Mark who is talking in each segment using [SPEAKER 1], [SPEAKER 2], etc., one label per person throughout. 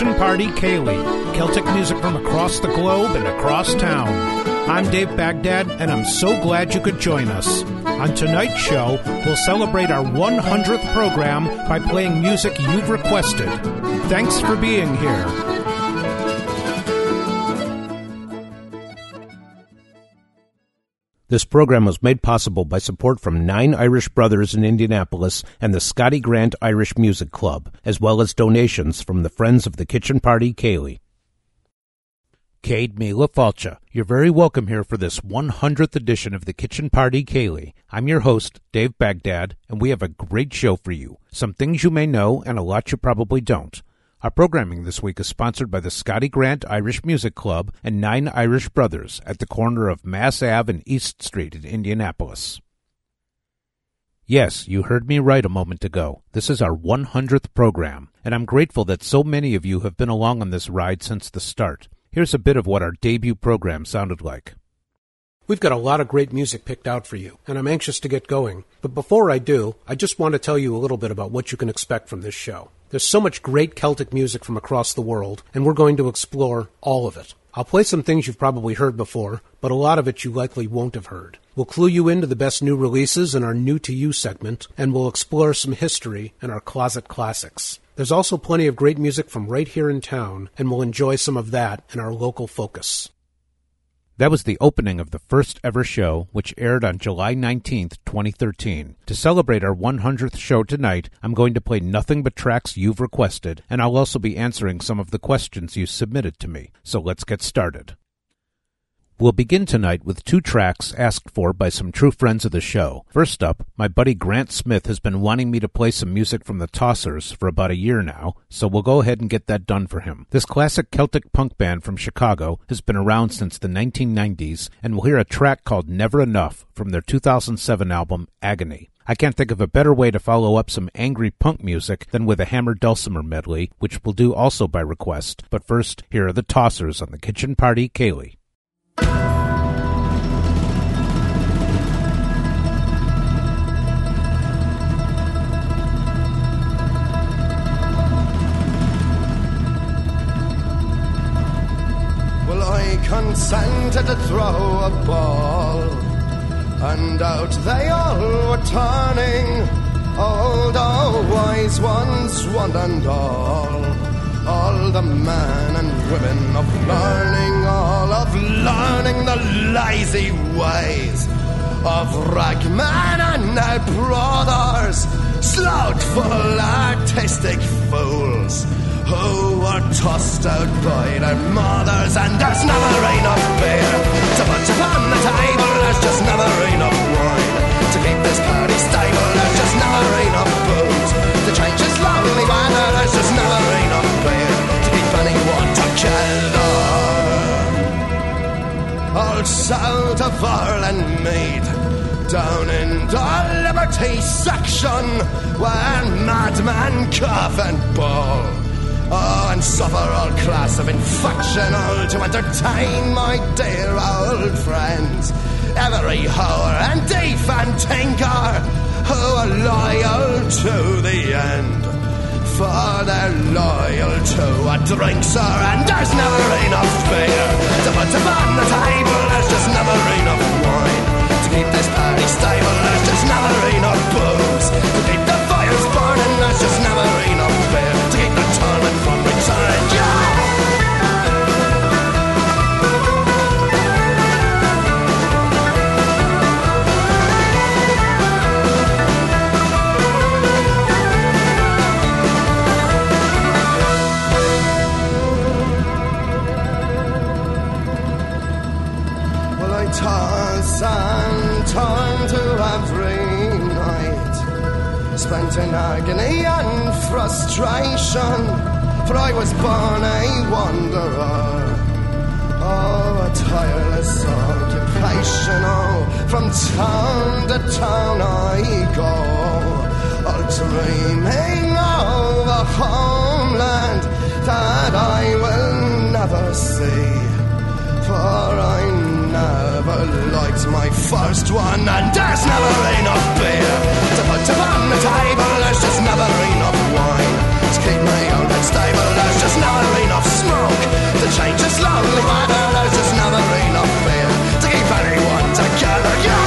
[SPEAKER 1] Kitchen Party Ceilidh, Celtic music from across the globe and across town. I'm Dave Baghdad, and I'm so glad you could join us. On tonight's show, we'll celebrate our 100th program by playing music you've requested. Thanks for being here. This program was made possible by support from Nine Irish Brothers in Indianapolis and the Scotty Grant Irish Music Club, as well as donations from the Friends of the Kitchen Party Ceilidh. Céad Míle Fáilte, you're very welcome here for this 100th edition of the Kitchen Party Ceilidh. I'm your host, Dave Baghdad, and we have a great show for you. Some things you may know and a lot you probably don't. Our programming this week is sponsored by the Scotty Grant Irish Music Club and Nine Irish Brothers at the corner of Mass Ave and East Street in Indianapolis. Yes, you heard me right a moment ago. This is our 100th program, and I'm grateful that so many of you have been along on this ride since the start. Here's a bit of what our debut program sounded like.
[SPEAKER 2] We've got a lot of great music picked out for you, and I'm anxious to get going. But before I do, I just want to tell you a little bit about what you can expect from this show. There's so much great Celtic music from across the world, and we're going to explore all of it. I'll play some things you've probably heard before, but a lot of it you likely won't have heard. We'll clue you into the best new releases in our New to You segment, and we'll explore some history in our Closet Classics. There's also plenty of great music from right here in town, and we'll enjoy some of that in our local focus.
[SPEAKER 1] That was the opening of the first ever show, which aired on July 19th, 2013. To celebrate our 100th show tonight, I'm going to play nothing but tracks you've requested, and I'll also be answering some of the questions you submitted to me. So let's get started. We'll begin tonight with two tracks asked for by some true friends of the show. First up, my buddy Grant Smith has been wanting me to play some music from the Tossers for about a year now, so we'll go ahead and get that done for him. This classic Celtic punk band from Chicago has been around since the 1990s, and we'll hear a track called Never Enough from their 2007 album Agony. I can't think of a better way to follow up some angry punk music than with a Hammer Dulcimer medley, which we'll do also by request. But first, here are the Tossers on the Kitchen Party
[SPEAKER 3] Ceilidh. I consented to throw a ball, and out they all were turning. Old, oh, wise ones, one and all. All the men and women of learning, all of learning the lazy ways of ragmen and their brothers, slothful artistic fools who were tossed out by their mothers, and there's never enough beer to put upon the table. There's just never enough wine to keep this party stable. There's just never enough booze to change this lonely weather. There's just never enough beer to keep anyone together. Old South of Ireland Mead down in the Liberty section where madman cough and ball. Oh, and suffer all class of infection, all to entertain my dear old friends. Every whore and thief and tinker who are loyal to the end. For they're loyal to a drink, sir, and there's never enough beer to put upon the table. There's just never enough wine to keep this to keep the fires burning. There's just never enough beer to keep the spent in agony and frustration, for I was born a wanderer. Oh, a tireless occupation, oh, from town to town I go, all dreaming of a homeland that I will never see. For I never liked my first one, and there's never enough beer to put upon the table. There's just never enough wine to keep me old and stable. There's just never enough smoke to change is lonely, but there's just never enough fear to keep anyone together. Yeah!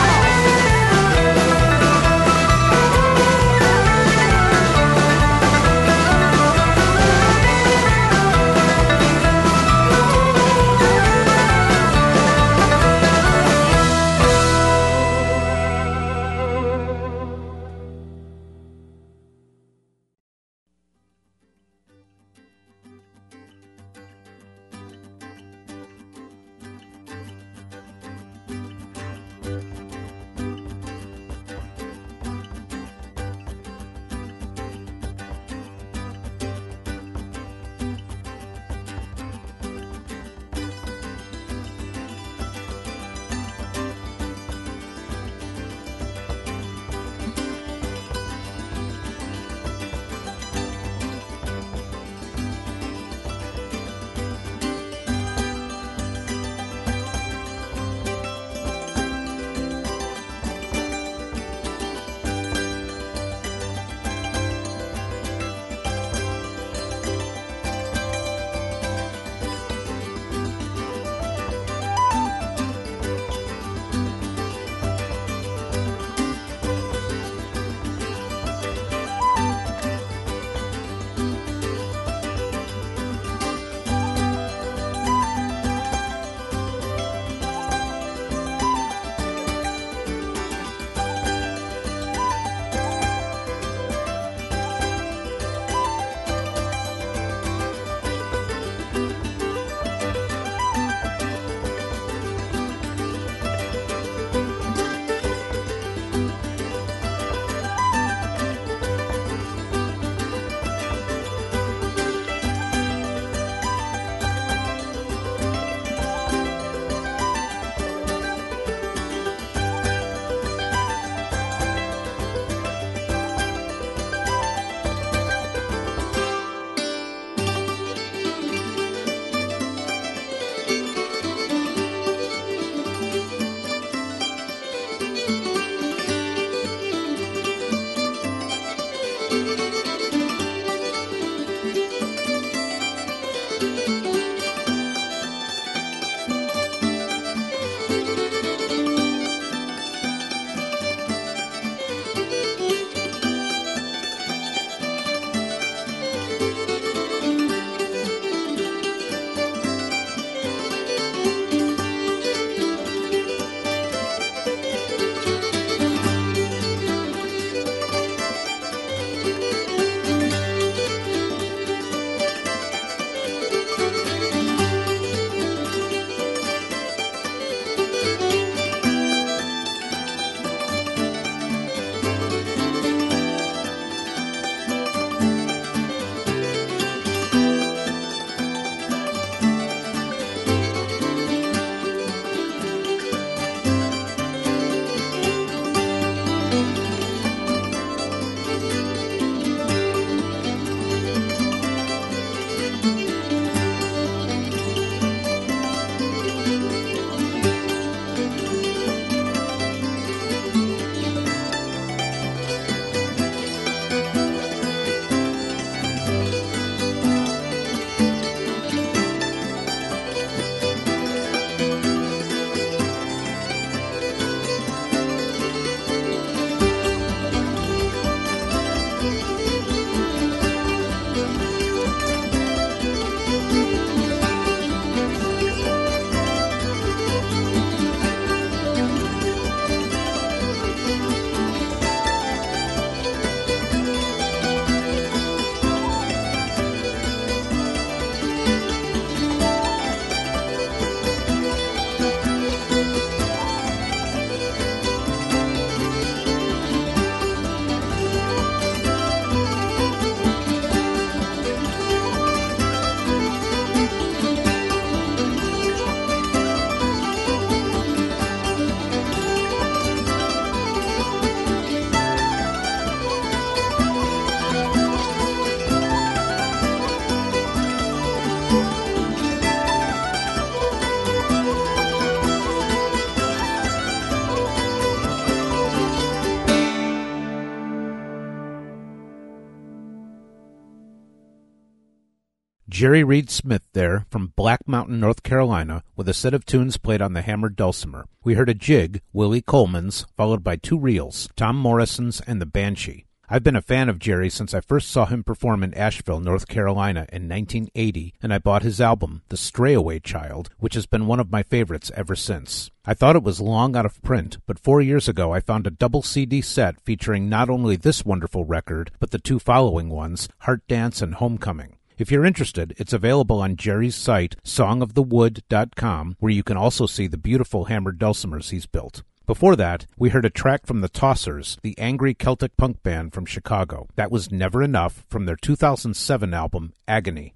[SPEAKER 1] Jerry Reed Smith there from Black Mountain, North Carolina, with a set of tunes played on the hammered dulcimer. We heard a jig, Willie Coleman's, followed by two reels, Tom Morrison's and the Banshee. I've been a fan of Jerry since I first saw him perform in Asheville, North Carolina in 1980, and I bought his album, The Strayaway Child, which has been one of my favorites ever since. I thought it was long out of print, but four years ago I found a double CD set featuring not only this wonderful record, but the two following ones, Heart Dance and Homecoming. If you're interested, it's available on Jerry's site, songofthewood.com, where you can also see the beautiful hammered dulcimers he's built. Before that, we heard a track from the Tossers, the angry Celtic punk band from Chicago. That was Never Enough from their 2007 album, Agony.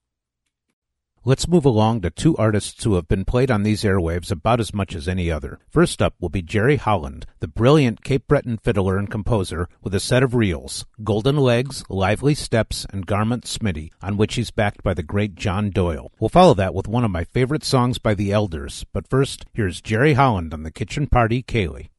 [SPEAKER 1] Let's move along to two artists who have been played on these airwaves about as much as any other. First up will be Jerry Holland, the brilliant Cape Breton fiddler and composer, with a set of reels Golden Legs, Lively Steps, and Garment Smitty, on which he's backed by the great John Doyle. We'll follow that with one of my favorite songs by the Elders, but first, here's Jerry Holland on the Kitchen Party Ceilidh.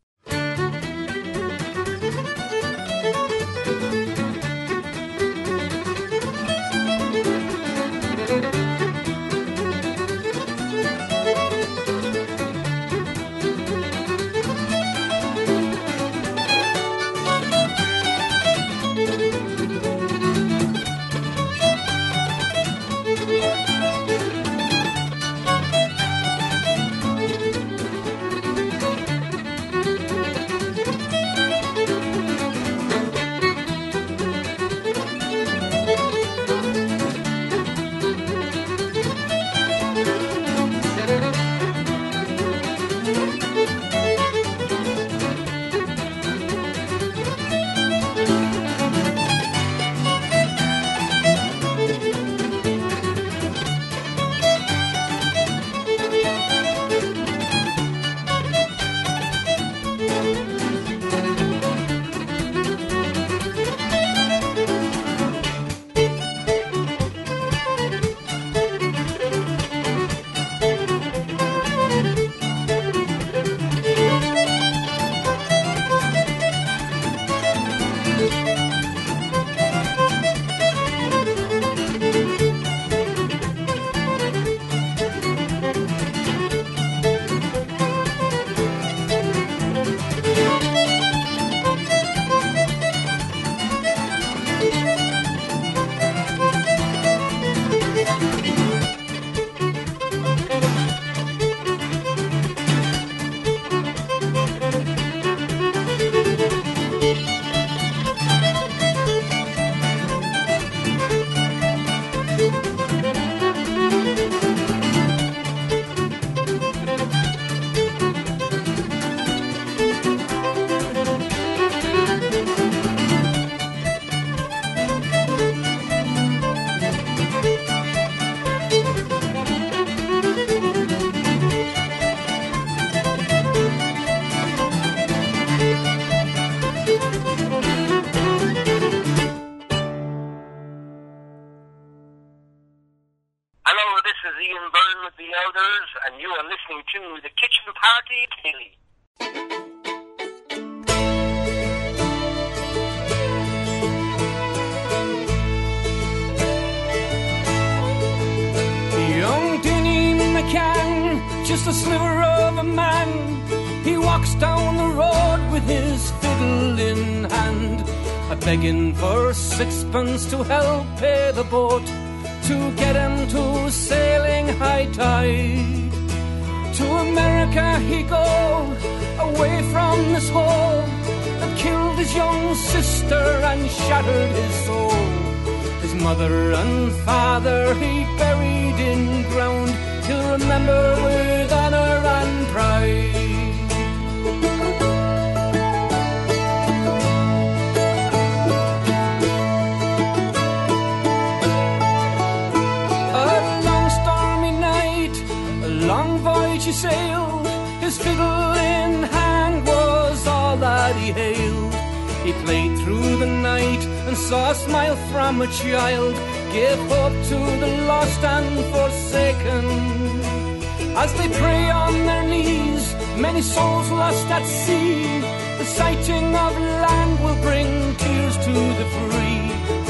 [SPEAKER 4] A smile from a child, give hope to the lost and forsaken. As they pray on their knees, many souls lost at sea. The sighting of land will bring tears to the free.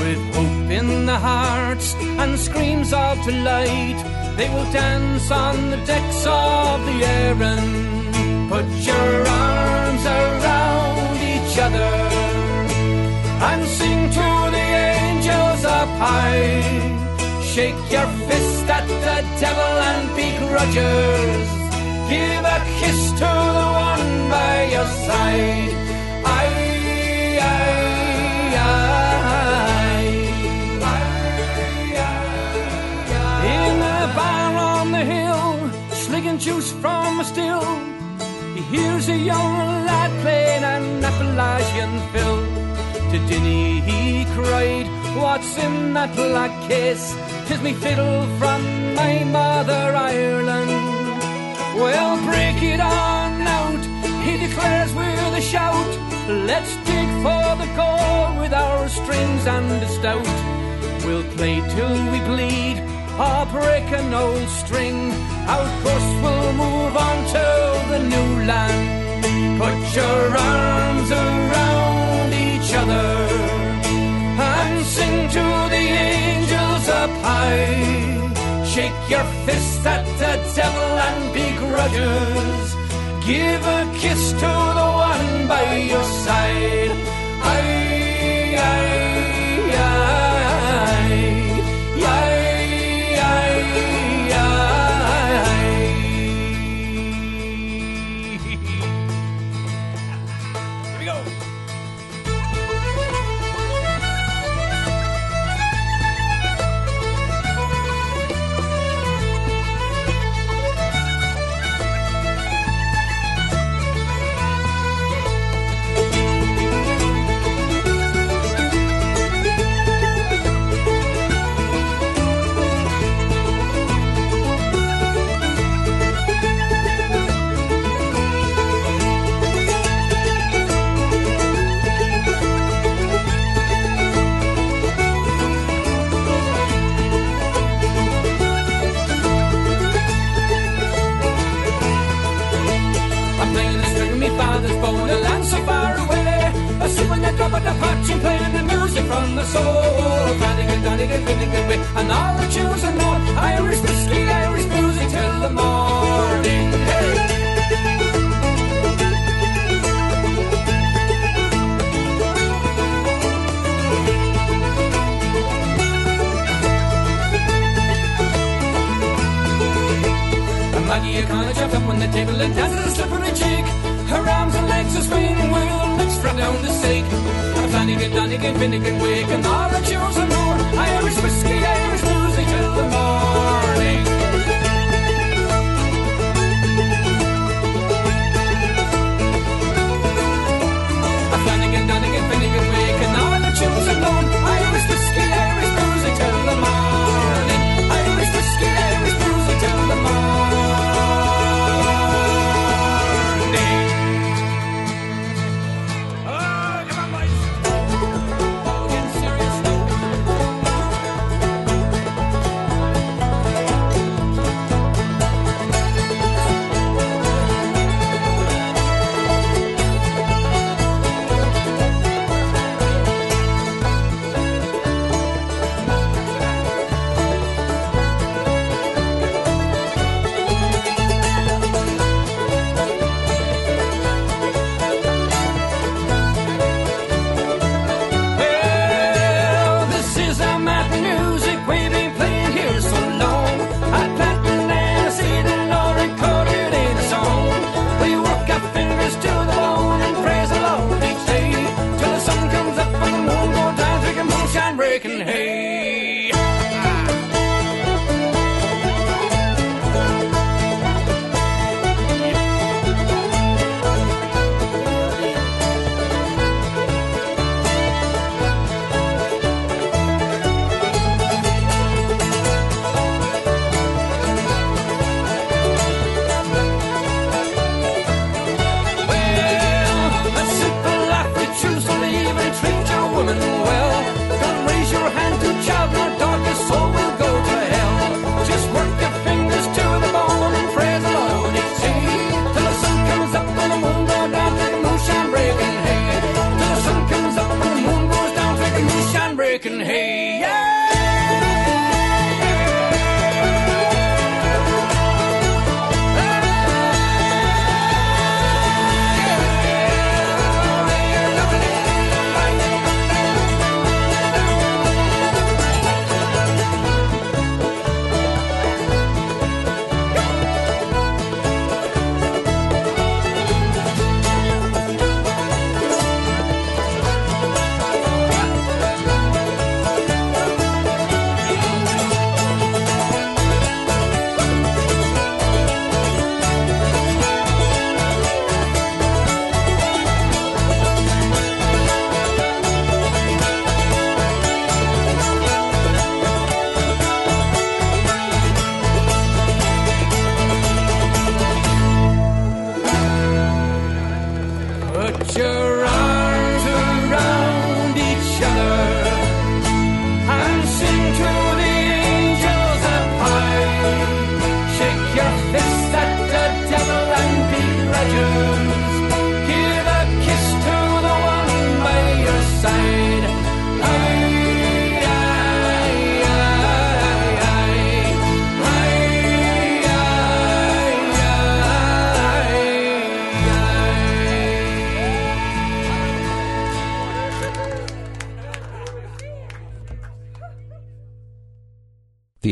[SPEAKER 4] With hope in the their hearts and screams of delight. They will dance on the decks of the Erin. Put your arms around each other and sing to the angels up high. Shake your fist at the devil and be grudgers. Give a kiss to the one by your side. Aye, aye, aye. In a bar on the hill, sligging juice from a still, he hears a young lad playing an Appalachian fill. To Dinny he cried, What's in that black case? Tis me fiddle from my mother Ireland. Well, break it on out, he declares with a shout. Let's dig for the gold with our strings and a stout. We'll play till we bleed, or break an old string. Out course we'll move on to the new land. Put your arms around each other and sing to the angels up high. Shake your fist at the devil and begrudges. Give a kiss to the one by your side.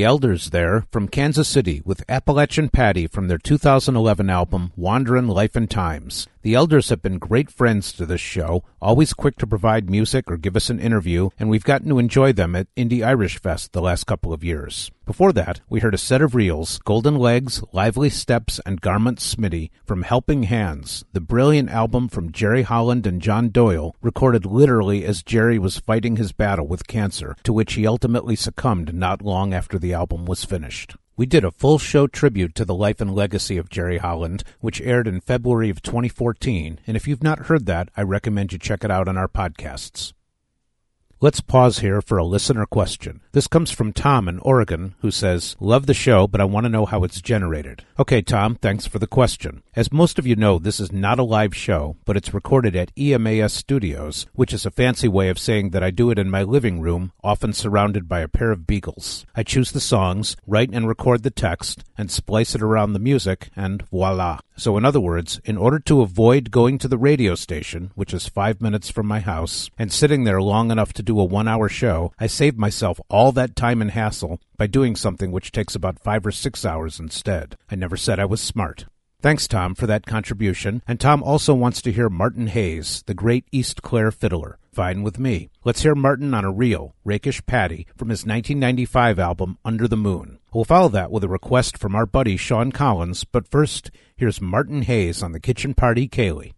[SPEAKER 1] Elders there from Kansas City with Appalachian Patty from their 2011 album Wanderin' Life and Times. The Elders have been great friends to this show, always quick to provide music or give us an interview, and we've gotten to enjoy them at Indy Irish Fest the last couple of years. Before that, we heard a set of reels, Golden Legs, Lively Steps, and Garment Smitty from Helping Hands, the brilliant album from Jerry Holland and John Doyle, recorded literally as Jerry was fighting his battle with cancer, to which he ultimately succumbed not long after the album was finished. We did a full show tribute to the life and legacy of Jerry Holland, which aired in February of 2014, and if you've not heard that, I recommend you check it out on our podcasts. Let's pause here for a listener question. This comes from Tom in Oregon, who says, Love the show, but I want to know how it's generated. Okay, Tom, thanks for the question. As most of you know, this is not a live show, but it's recorded at EMAS Studios, which is a fancy way of saying that I do it in my living room, often surrounded by a pair of beagles. I choose the songs, write and record the text, and splice it around the music, and voila. So, in other words, in order to avoid going to the radio station, which is five minutes from my house, and sitting there long enough to do a one hour show, I save myself all that time and hassle by doing something which takes about five or six hours instead. I never said I was smart. Thanks, Tom, for that contribution. And Tom also wants to hear Martin Hayes, the great East Clare fiddler. Fine with me. Let's hear Martin on a reel, Rakish Paddy, from his 1995 album Under the Moon. We'll follow that with a request from our buddy Sean Collins, but first, here's Martin Hayes on the Kitchen Party
[SPEAKER 5] Ceilidh.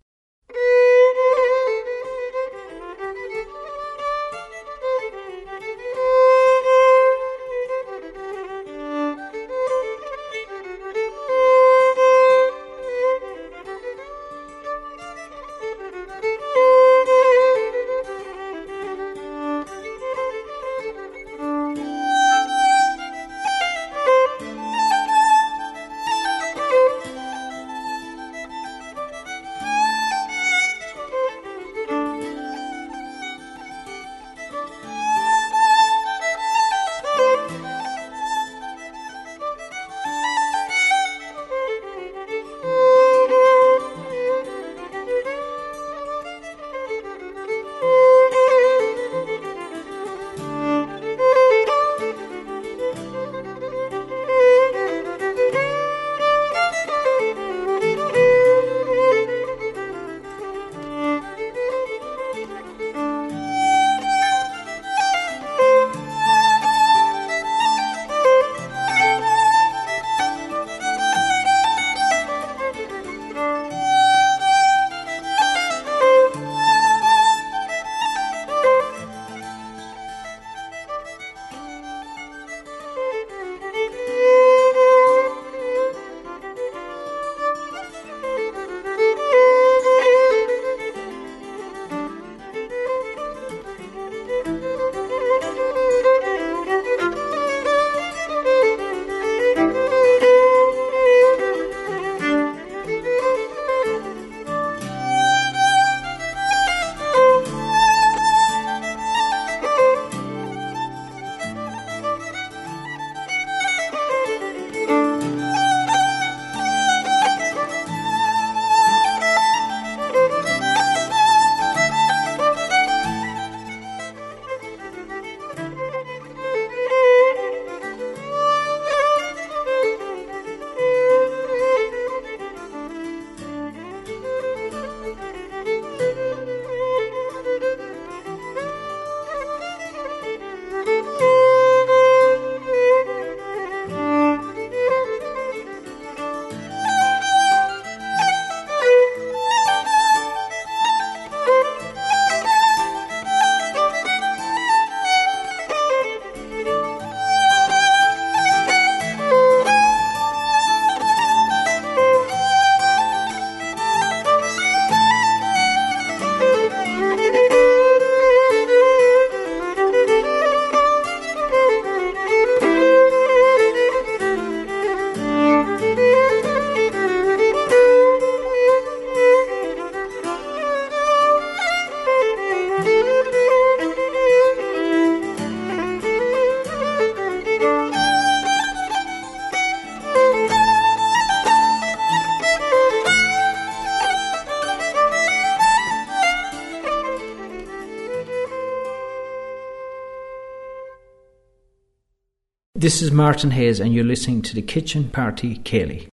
[SPEAKER 5] This is Martin Hayes, and you're listening to the Kitchen Party
[SPEAKER 6] Kelly.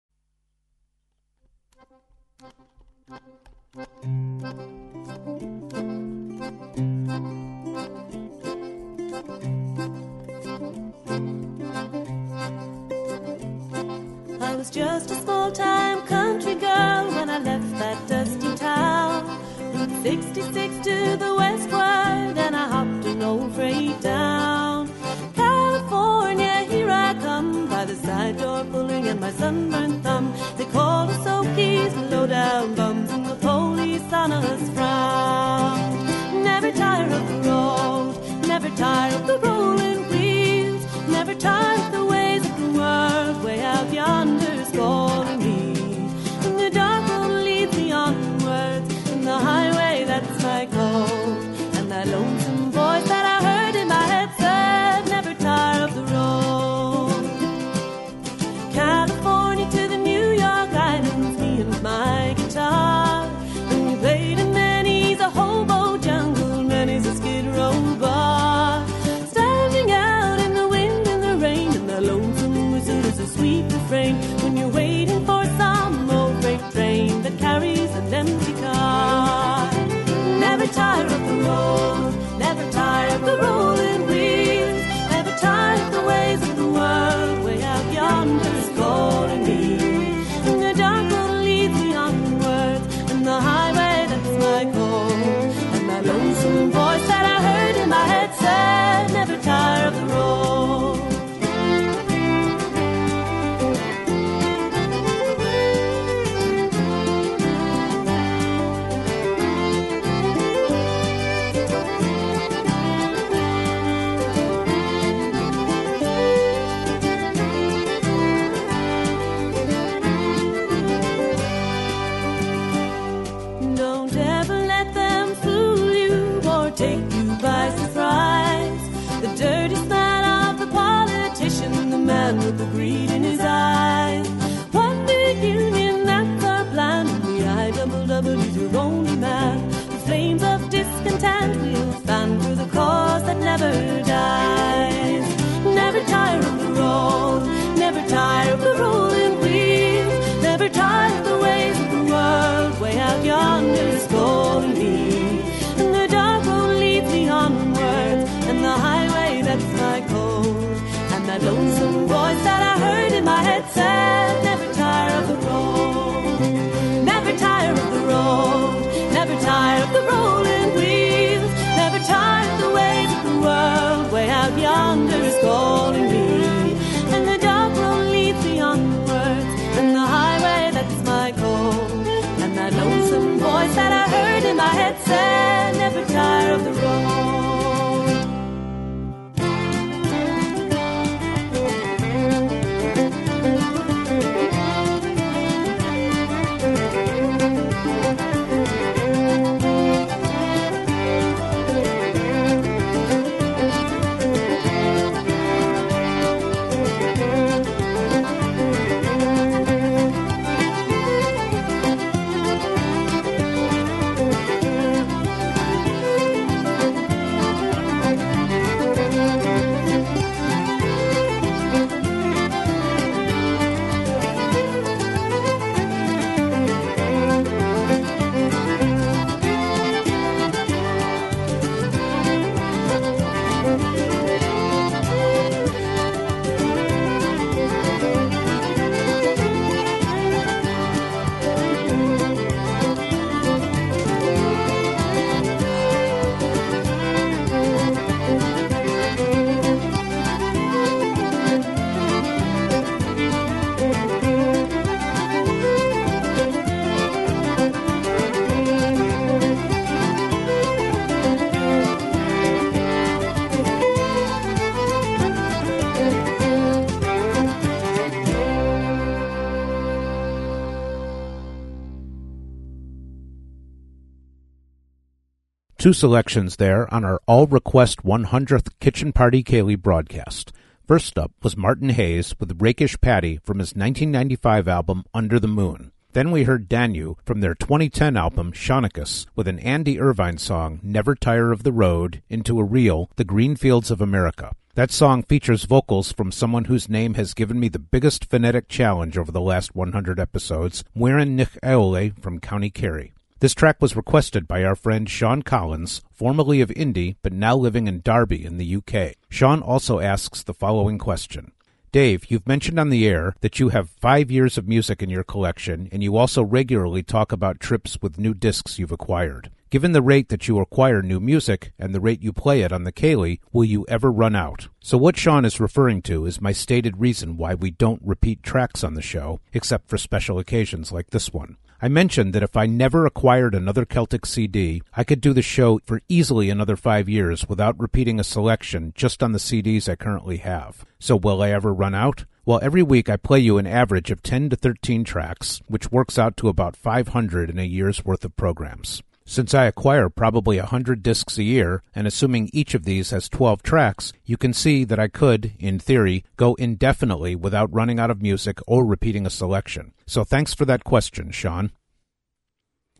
[SPEAKER 1] Two selections there on our All Request 100th Kitchen Party Ceilidh broadcast. First up was Martin Hayes with Rakish Paddy from his 1995 album Under the Moon. Then we heard Danu from their 2010 album Seanchas with an Andy Irvine song, Never Tire of the Road, into a reel, The Green Fields of America. That song features vocals from someone whose name has given me the biggest phonetic challenge over the last 100 episodes, Muireann Nic Amhlaoibh from County Kerry. This track was requested by our friend Sean Collins, formerly of Indy but now living in Derby in the UK. Sean also asks the following question Dave, you've mentioned on the air that you have five years of music in your collection, and you also regularly talk about trips with new discs you've acquired. Given the rate that you acquire new music and the rate you play it on the Ceilidh, will you ever run out? So, what Sean is referring to is my stated reason why we don't repeat tracks on the show, except for special occasions like this one. I mentioned that if I never acquired another Celtic CD, I could do the show for easily another five years without repeating a selection just on the CDs I currently have. So will I ever run out? Well, every week I play you an average of 10 to 13 tracks, which works out to about 500 in a year's worth of programs. Since I acquire probably a hundred discs a year, and assuming each of these has 12 tracks, you can see that I could, in theory, go indefinitely without running out of music or repeating a selection. So thanks for that question, Sean.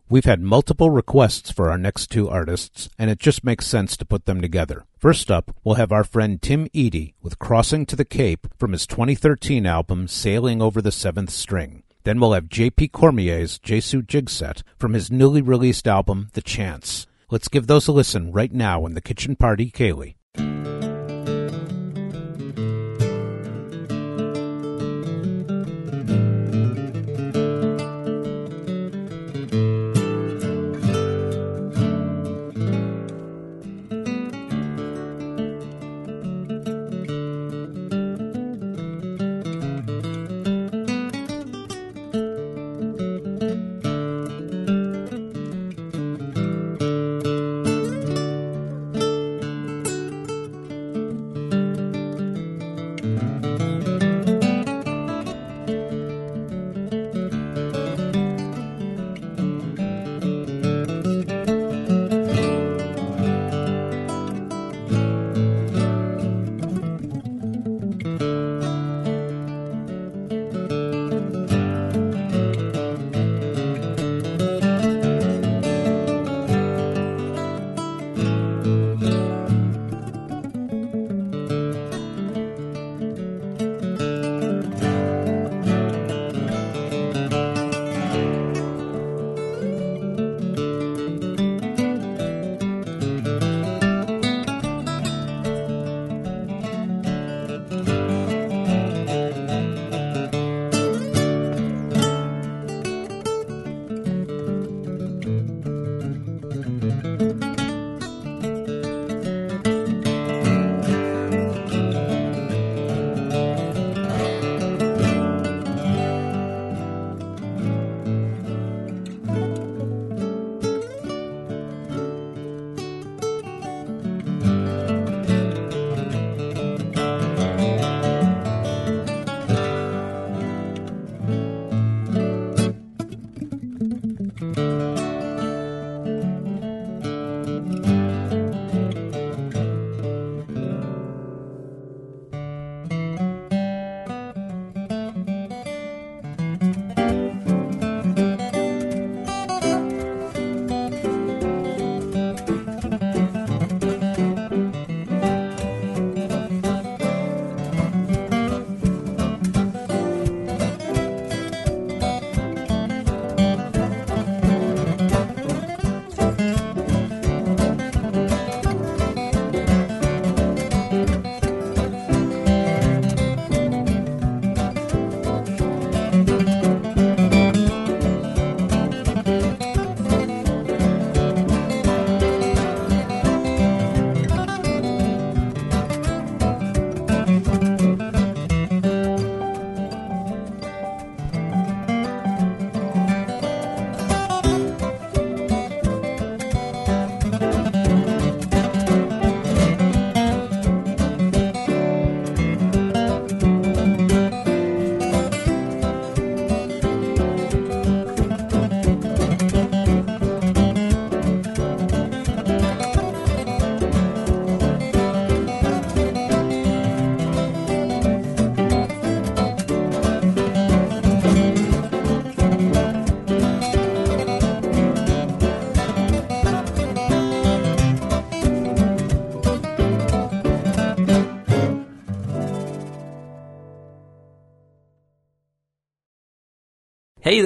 [SPEAKER 1] We've had multiple requests for our next two artists, and it just makes sense to put them together. First up, we'll have our friend Tim Edey with Crossing to the Cape from his 2013 album Sailing Over the Seventh String. Then we'll have J.P. Cormier's Jesu Jigset from his newly released album, The Chance. Let's give those a listen right now in the Kitchen Party Ceilidh.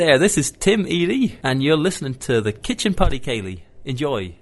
[SPEAKER 7] There, this is Tim Edey, and you're listening to the Kitchen Party Ceilidh. Enjoy.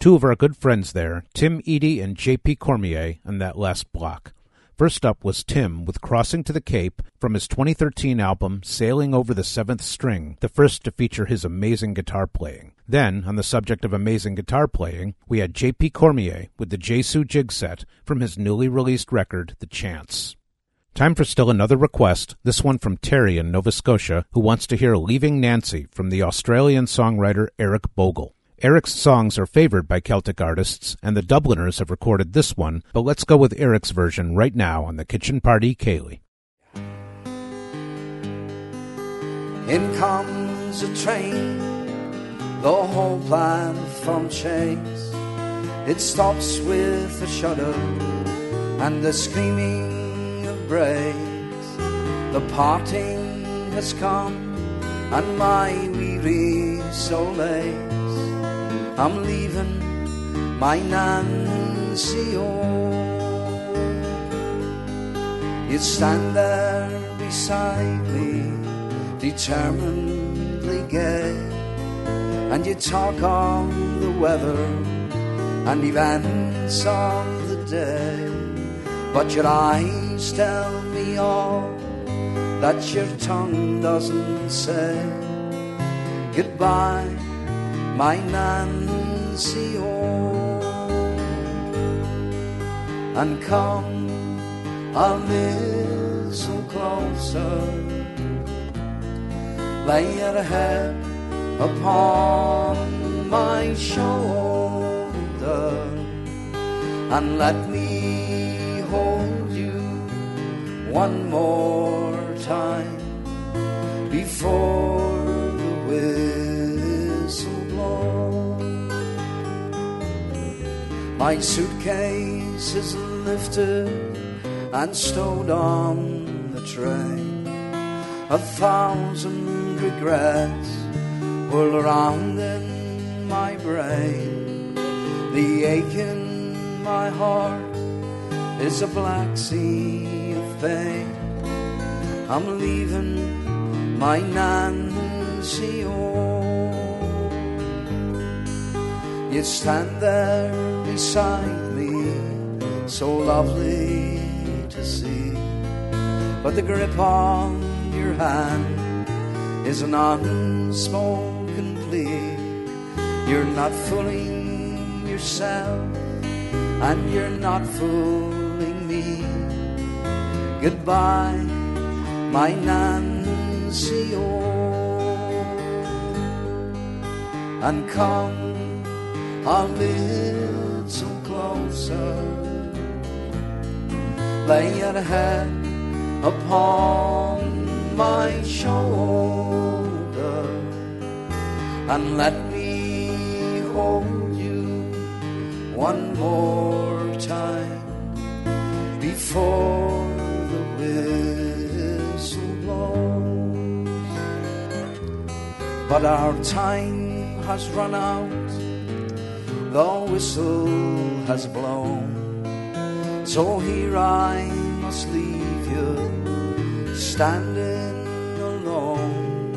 [SPEAKER 1] Two of our good friends there, Tim Edey and J.P. Cormier, on that last block. First up was Tim with Crossing to the Cape from his 2013 album Sailing Over the Seventh String, the first to feature his amazing guitar playing. Then, on the subject of amazing guitar playing, we had J.P. Cormier with the Jesu Jig Set from his newly released record, The Chance. Time for still another request, this one from Terry in Nova Scotia, who wants to hear Leaving Nancy from the Australian songwriter Eric Bogle. Eric's songs are favored by Celtic artists, and the Dubliners have recorded this one, but let's go with Eric's version right now on the Kitchen Party Ceilidh.
[SPEAKER 8] In comes a train, the whole platform shakes. It stops with a shudder and the screaming of brakes. The parting has come, and my weary soul aches. I'm leaving my nan You stand there beside me, determinedly gay, and you talk on the weather and events of the day. But your eyes tell me all that your tongue doesn't say. Goodbye, my Nancy, and come a little closer. Lay your head upon my shoulder and let me hold you one more time before My suitcase is lifted and stowed on the train. A thousand regrets whirl around in my brain. The ache in my heart is a black sea of pain. I'm leaving my Nancy oh. You stand there beside me, so lovely to see. But the grip on your hand is an unspoken plea. You're not fooling yourself, and you're not fooling me. Goodbye, my Nancy, and come little lay your head upon my shoulder. And let me hold you one more time before the whistle blows. But our time has run out, the whistle has blown. So here I must leave you standing alone.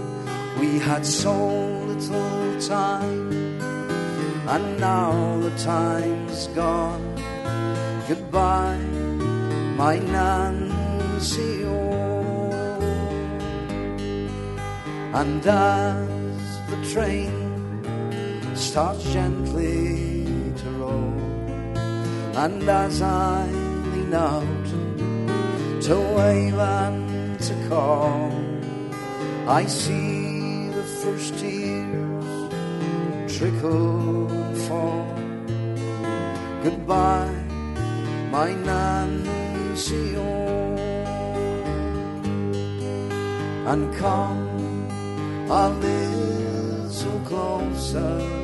[SPEAKER 8] We had so little time, and now the time's gone. Goodbye, my Nancy. And as the train starts gently to roll, and as I lean out to wave and to call, I see the first tears trickle and fall. Goodbye, my Nancy, and come a little closer.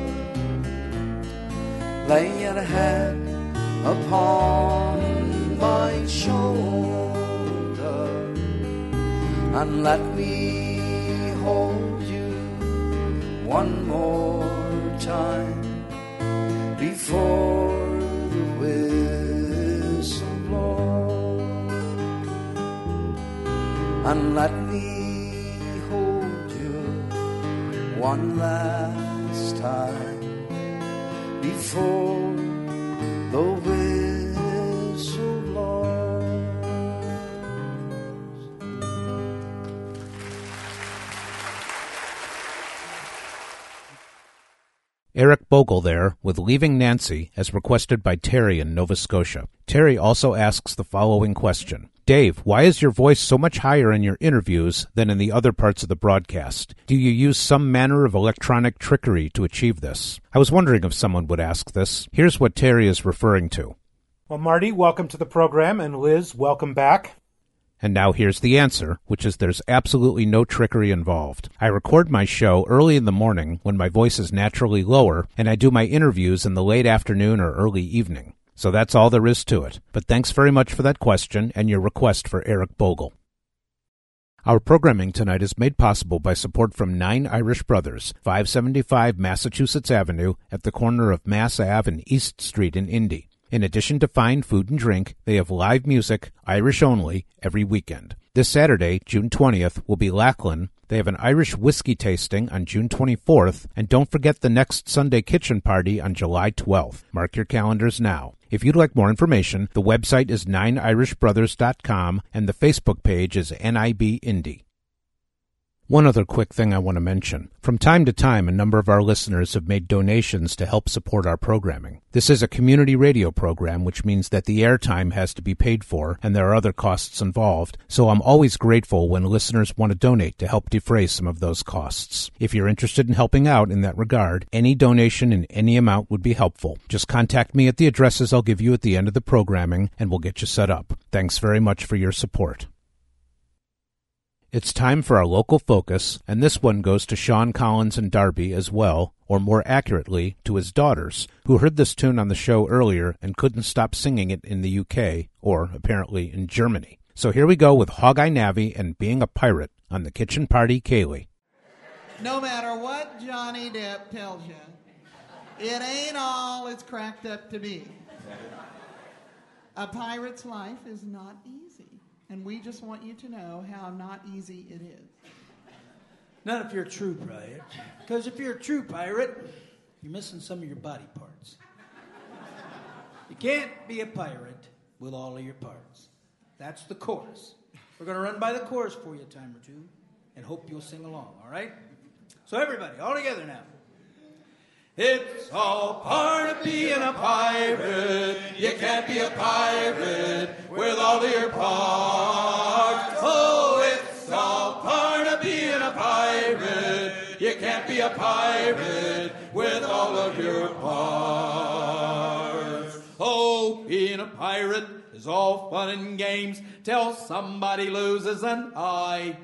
[SPEAKER 8] Lay your head upon my shoulder. And let me hold you one more time before the whistle blows. And let me hold you one last time before
[SPEAKER 1] Eric Bogle there with Leaving Nancy as requested by Terry in Nova Scotia. Terry also asks the following question Dave, why is your voice so much higher in your interviews than in the other parts of the broadcast? Do you use some manner of electronic trickery to achieve this? I was wondering if someone would ask this. Here's what Terry is referring to.
[SPEAKER 2] Well, Marty, welcome to the program, and Liz, welcome back.
[SPEAKER 1] And now here's the answer, which is there's absolutely no trickery involved. I record my show early in the morning when my voice is naturally lower, and I do my interviews in the late afternoon or early evening. So that's all there is to it. But thanks very much for that question and your request for Eric Bogle. Our programming tonight is made possible by support from Nine Irish Brothers, 575 Massachusetts Avenue at the corner of Mass Ave and East Street in Indy. In addition to fine food and drink, they have live music, Irish only, every weekend. This Saturday, June 20th, will be Lachlan. They have an Irish whiskey tasting on June 24th, and don't forget the next Sunday kitchen party on July 12th. Mark your calendars now. If you'd like more information, the website is 9irishbrothers.com and the Facebook page is NIB Indie. One other quick thing I want to mention. From time to time, a number of our listeners have made donations to help support our programming. This is a community radio program, which means that the airtime has to be paid for, and there are other costs involved, so I'm always grateful when listeners want to donate to help defray some of those costs. If you're interested in helping out in that regard, any donation in any amount would be helpful. Just contact me at the addresses I'll give you at the end of the programming, and we'll get you set up. Thanks very much for your support. It's time for our local focus, and this one goes to Sean Collins and Derby as well, or more accurately, to his daughters, who heard this tune on the show earlier and couldn't stop singing it in the UK, or apparently in Germany. So here we go with Hog Eye Navy and Being a Pirate on the Kitchen Party Ceilidh.
[SPEAKER 9] No matter what Johnny Depp tells you, it ain't all it's cracked up to be. A pirate's life is not easy. And we just want you to know how not easy it is.
[SPEAKER 10] Not if you're a true pirate. Because if you're a true pirate, you're missing some of your body parts. You can't be a pirate with all of your parts. That's the chorus. We're going to run by the chorus for you a time or two and hope you'll sing along, all right? So, everybody, all together now. It's all part of being a pirate. You can't be a pirate with all of your parts. Oh, it's all part of being a pirate. You can't be a pirate with all of your parts. Oh, being a pirate is all fun and games till somebody loses an eye.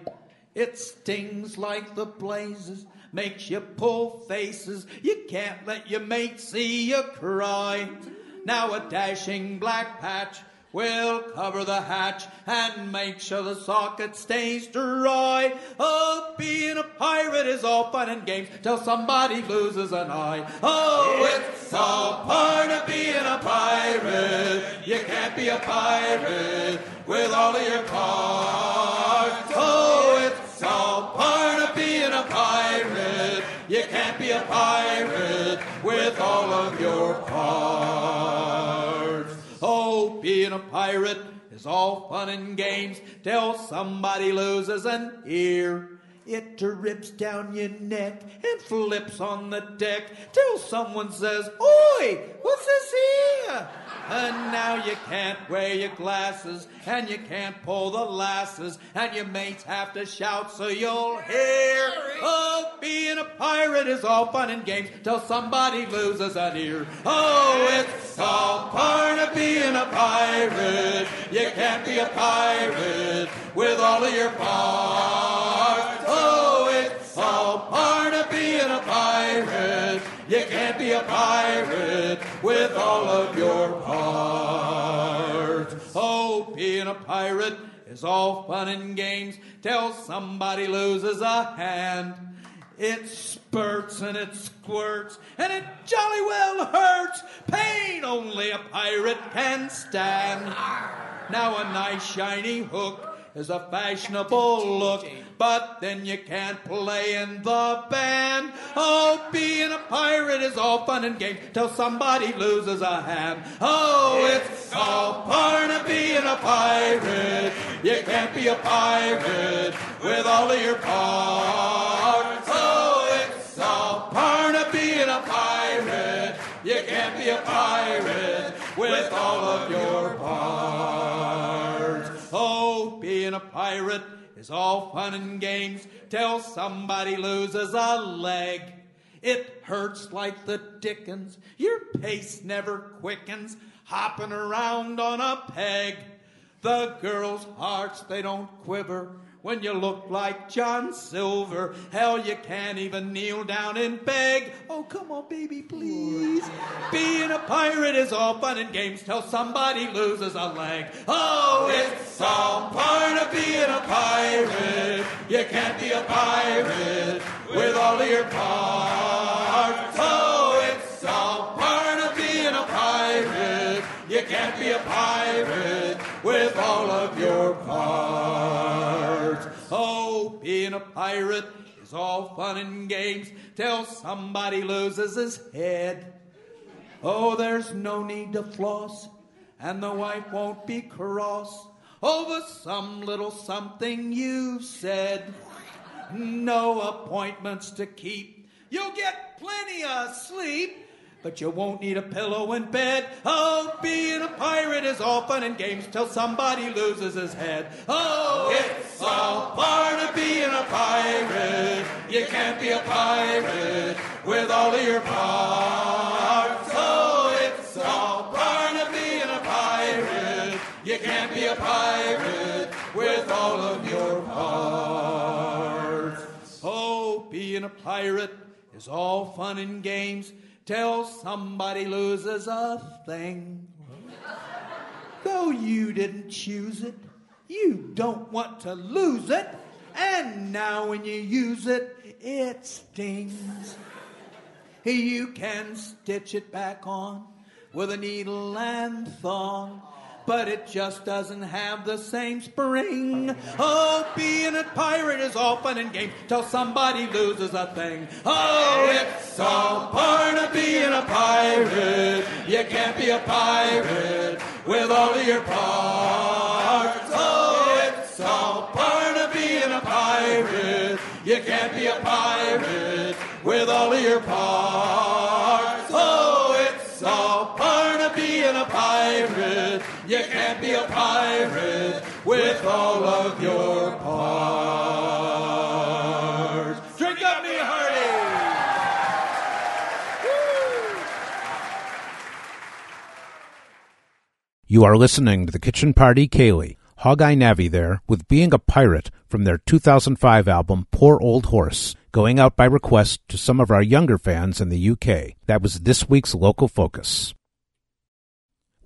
[SPEAKER 10] It stings like the blazes makes you pull faces. You can't let your mate see you cry. Now a dashing black patch will cover the hatch and make sure the socket stays dry. Oh, being a pirate is all fun and games till somebody loses an eye. Oh, it's all part of being a pirate. You can't be a pirate with all of your parts. Oh, You can't be a pirate with all of your parts. Oh, being a pirate is all fun and games till somebody loses an ear. It drips down your neck and flips on the deck till someone says, Oi, what's this here? And now you can't wear your glasses and you can't pull the lasses and your mates have to shout so you'll hear. Oh, being a pirate is all fun and games till somebody loses an ear. Oh, it's all part of being a pirate. You can't be a pirate with all of your parts. Pirate. You can't be a pirate with all of your parts. Oh, being a pirate is all fun and games till somebody loses a hand. It spurts and it squirts and it jolly well hurts. Pain only a pirate can stand. Now a nice shiny hook is a fashionable look, but then you can't play in the band. Oh, being a pirate is all fun and games till somebody loses a hand. Oh, it's all part of being a pirate. You can't be a pirate with all of your parts. Oh, it's all part of being a pirate. You can't be a pirate with all of your parts. Oh, being a pirate is all fun and games till somebody loses a leg. It hurts like the dickens. Your pace never quickens, hopping around on a peg. The girls' hearts, they don't quiver when you look like John Silver. Hell, you can't even kneel down and beg. Oh, come on, baby, please. Being a pirate is all fun and games till somebody loses a leg. Oh, it's all part of being a pirate. You can't be a pirate with all of your parts. Oh, it's all part of being a pirate. You can't be a pirate with all of your parts being a pirate is all fun and games till somebody loses his head. Oh, there's no need to floss, and the wife won't be cross over some little something you've said. No appointments to keep. You'll get plenty of sleep but you won't need a pillow in bed. Oh, being a pirate is all fun and games till somebody loses his head. Oh, it's all part of being a pirate. You can't be a pirate with all of your parts. Oh, it's all part of being a pirate. You can't be a pirate with all of your parts. Oh, being a pirate is all fun and games till somebody loses a thing. Though you didn't choose it, you don't want to lose it, and now when you use it, it stings. You can stitch it back on with a needle and thong but it just doesn't have the same spring. Oh, being a pirate is all fun and games till somebody loses a thing. Oh, it's all part of being a pirate. You can't be a pirate with all of your parts. Oh, it's all part of being a pirate. You can't be a pirate with all of your parts. With all of your parts. Drink up, me
[SPEAKER 1] You are listening to the Kitchen Party Ceilidh. Hog-Eye Navy there with Being a Pirate from their 2005 album Poor Old Horse, going out by request to some of our younger fans in the UK. That was this week's local focus.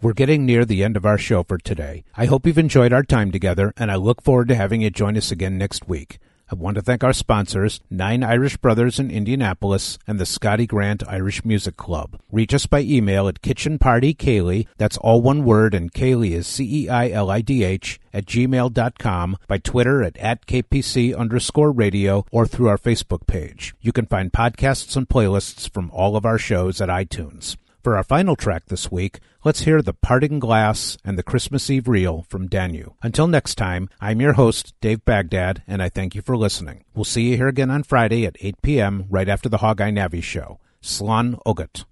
[SPEAKER 1] We're getting near the end of our show for today. I hope you've enjoyed our time together, and I look forward to having you join us again next week. I want to thank our sponsors, Nine Irish Brothers in Indianapolis and the Scotty Grant Irish Music Club. Reach us by email at kitchenpartykaylee, that's all one word, and Ceilidh is C-E-I-L-I-D-H, at gmail.com, by Twitter at, at KPC underscore radio, or through our Facebook page. You can find podcasts and playlists from all of our shows at iTunes. For our final track this week, let's hear The Parting Glass and the Christmas Eve Reel from Danu. Until next time, I'm your host, Dave Baghdad, and I thank you for listening. We'll see you here again on Friday at 8 p.m. right after the Hog-Eye Navy show. Slán agat.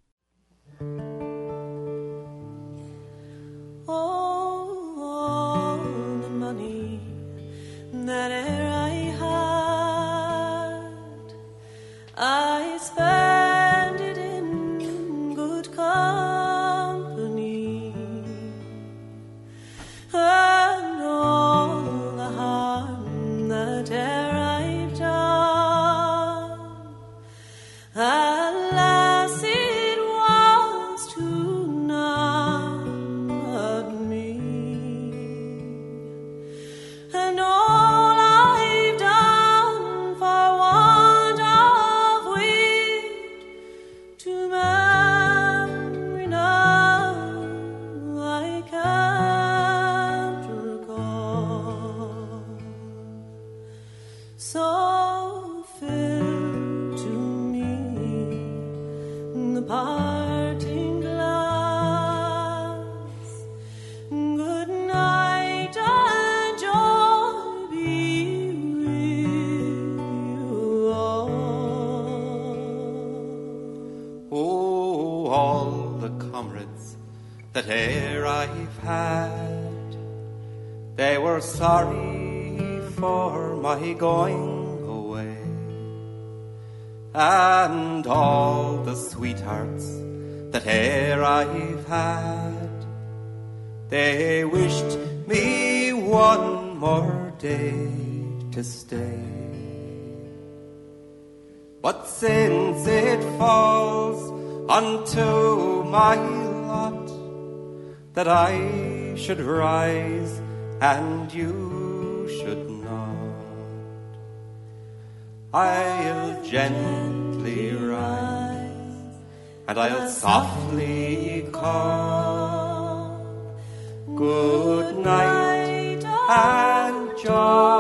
[SPEAKER 6] all the money that e'er I had, I spent that e'er I've
[SPEAKER 11] had, they were sorry for my going away. And all sweethearts that e'er I've had, they wished me one more day to stay. But since it falls unto my lot that I should rise and you should not, I'll gently and I'll softly call. Good night and joy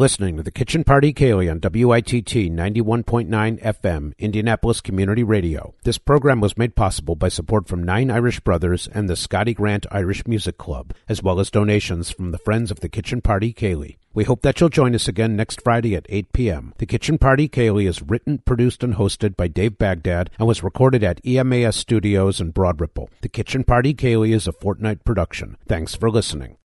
[SPEAKER 1] listening to the Kitchen Party Ceilidh on WITT 91.9 FM, Indianapolis Community Radio. This program was made possible by support from Nine Irish Brothers and the Scotty Grant Irish Music Club, as well as donations from the Friends of the Kitchen Party Ceilidh. We hope that you'll join us again next Friday at 8 p.m. The Kitchen Party Ceilidh is written, produced, and hosted by Dave Baghdad and was recorded at EMAS Studios in Broad Ripple. The Kitchen Party Ceilidh is a fortnight production. Thanks for listening.